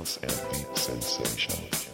and deep sensation.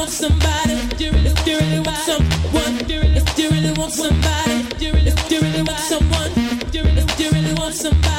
want somebody. Do you really want someone. Do you really want somebody. Do you really want someone. Do you really want somebody.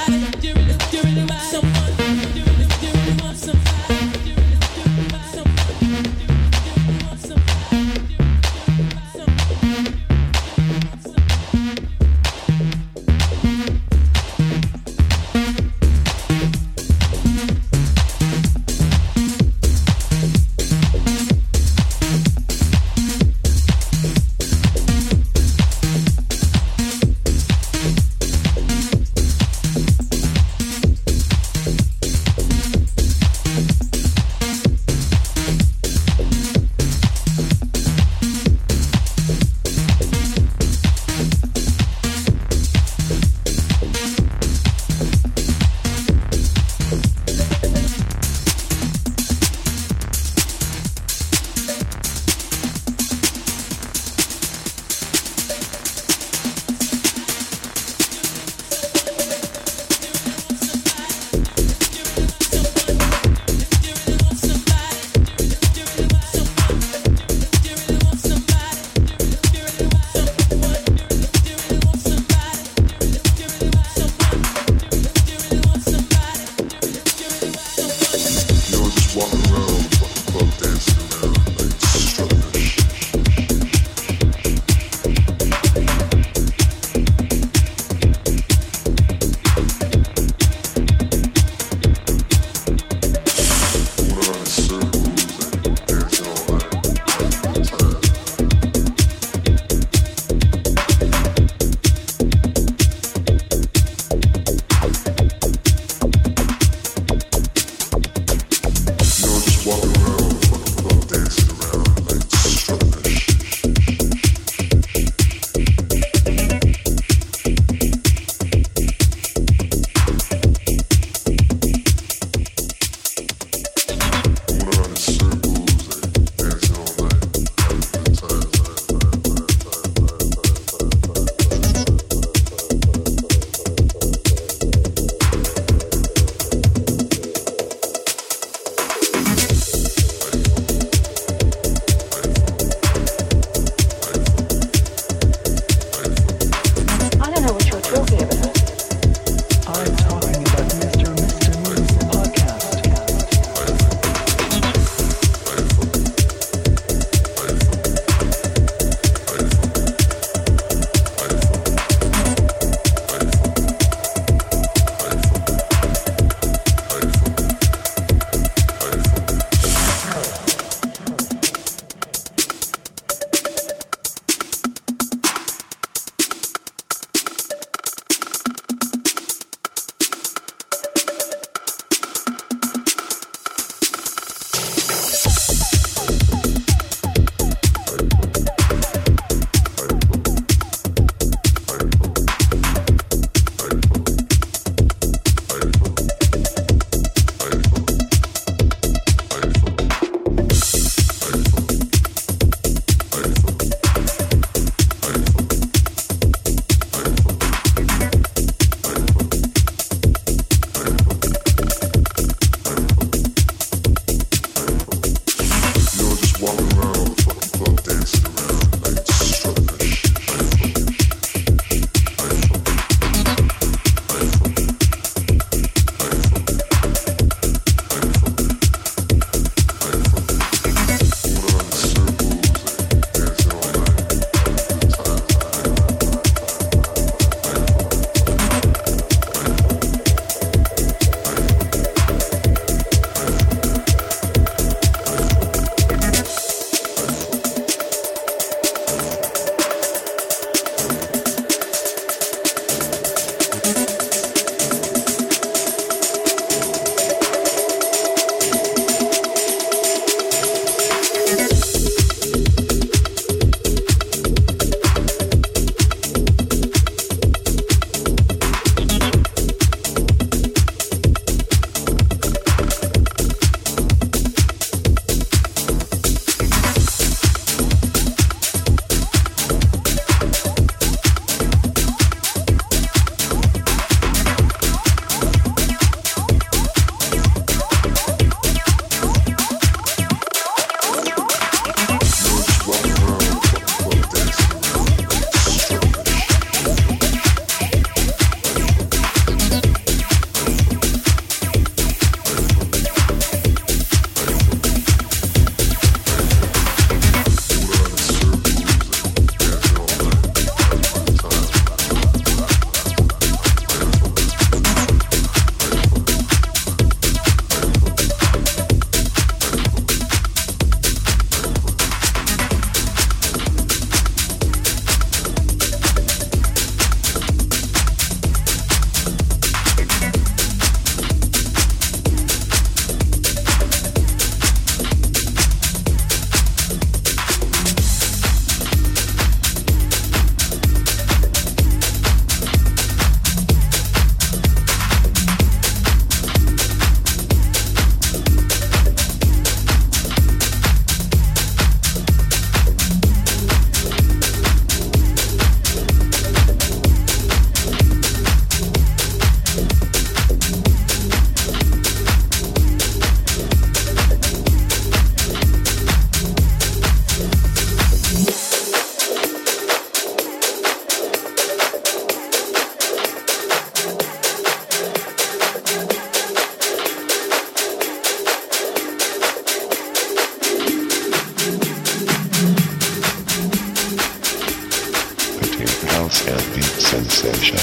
bounce and beat sensation.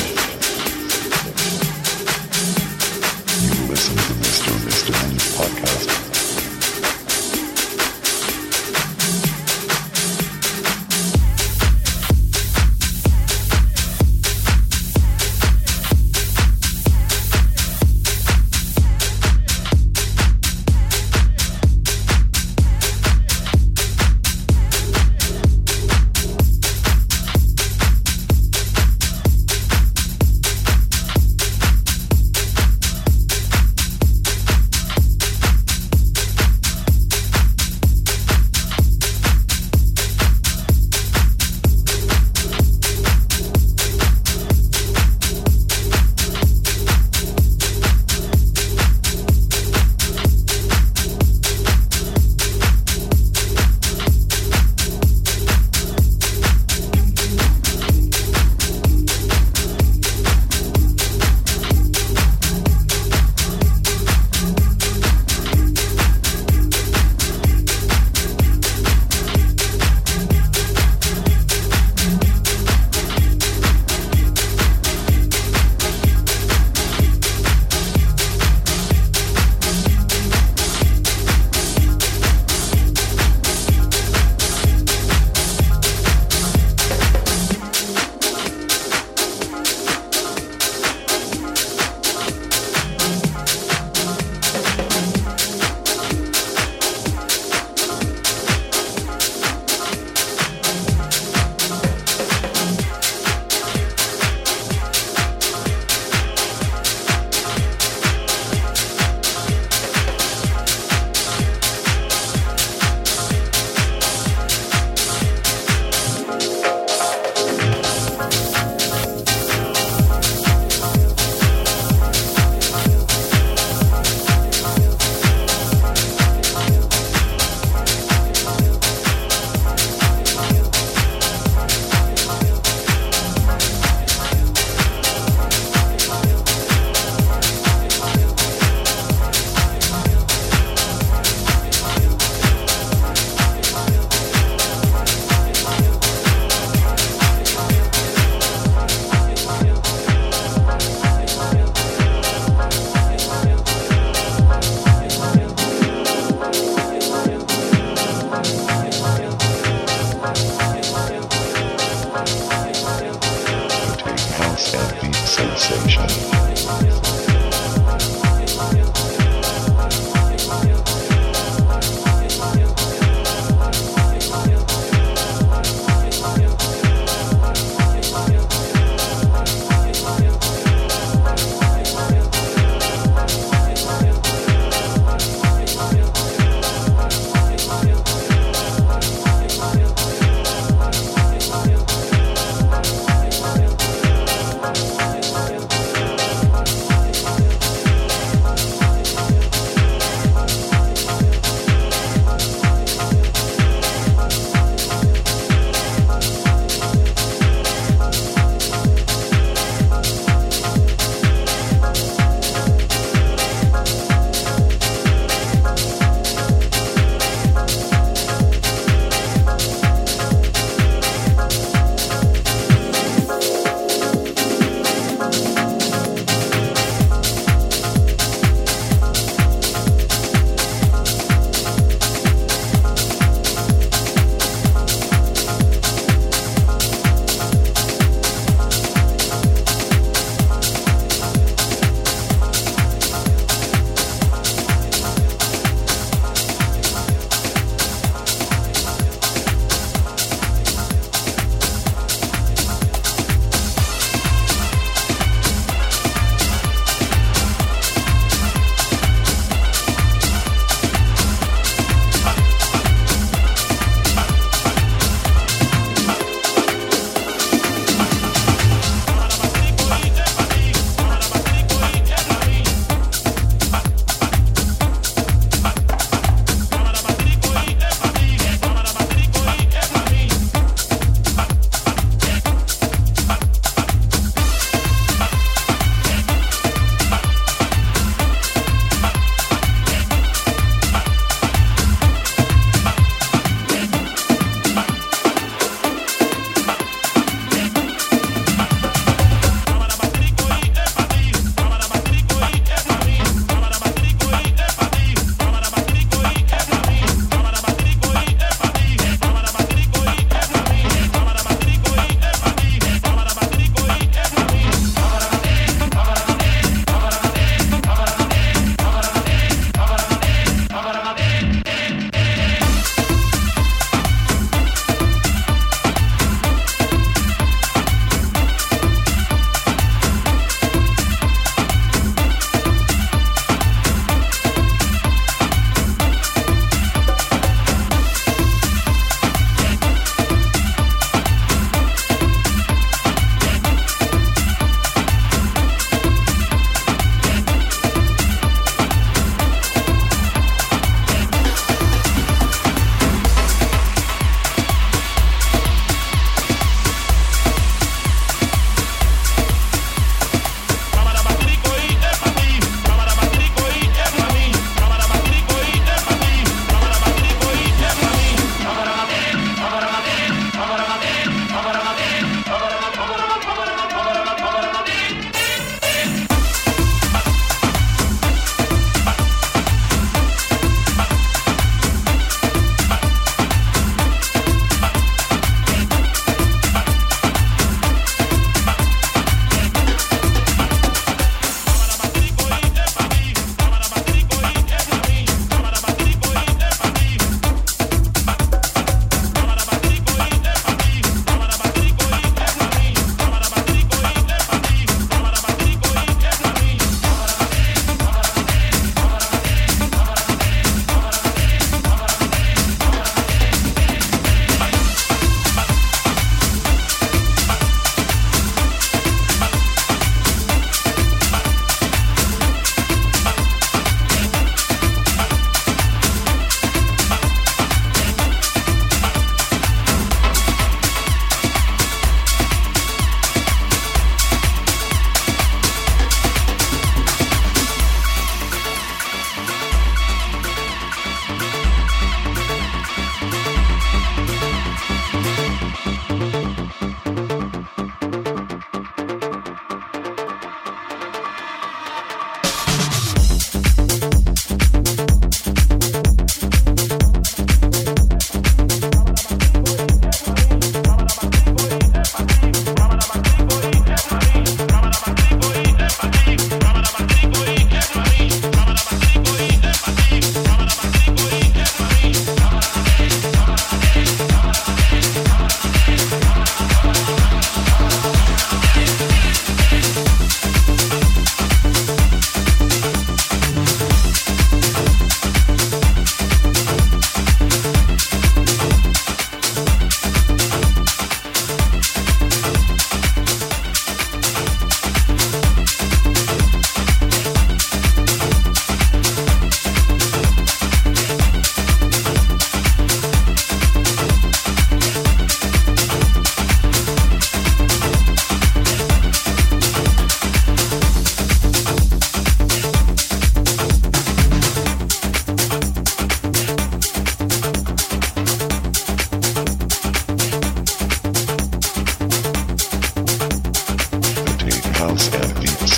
You listen to Mr. Mr. New Podcast.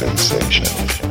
sensation.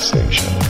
Sensation.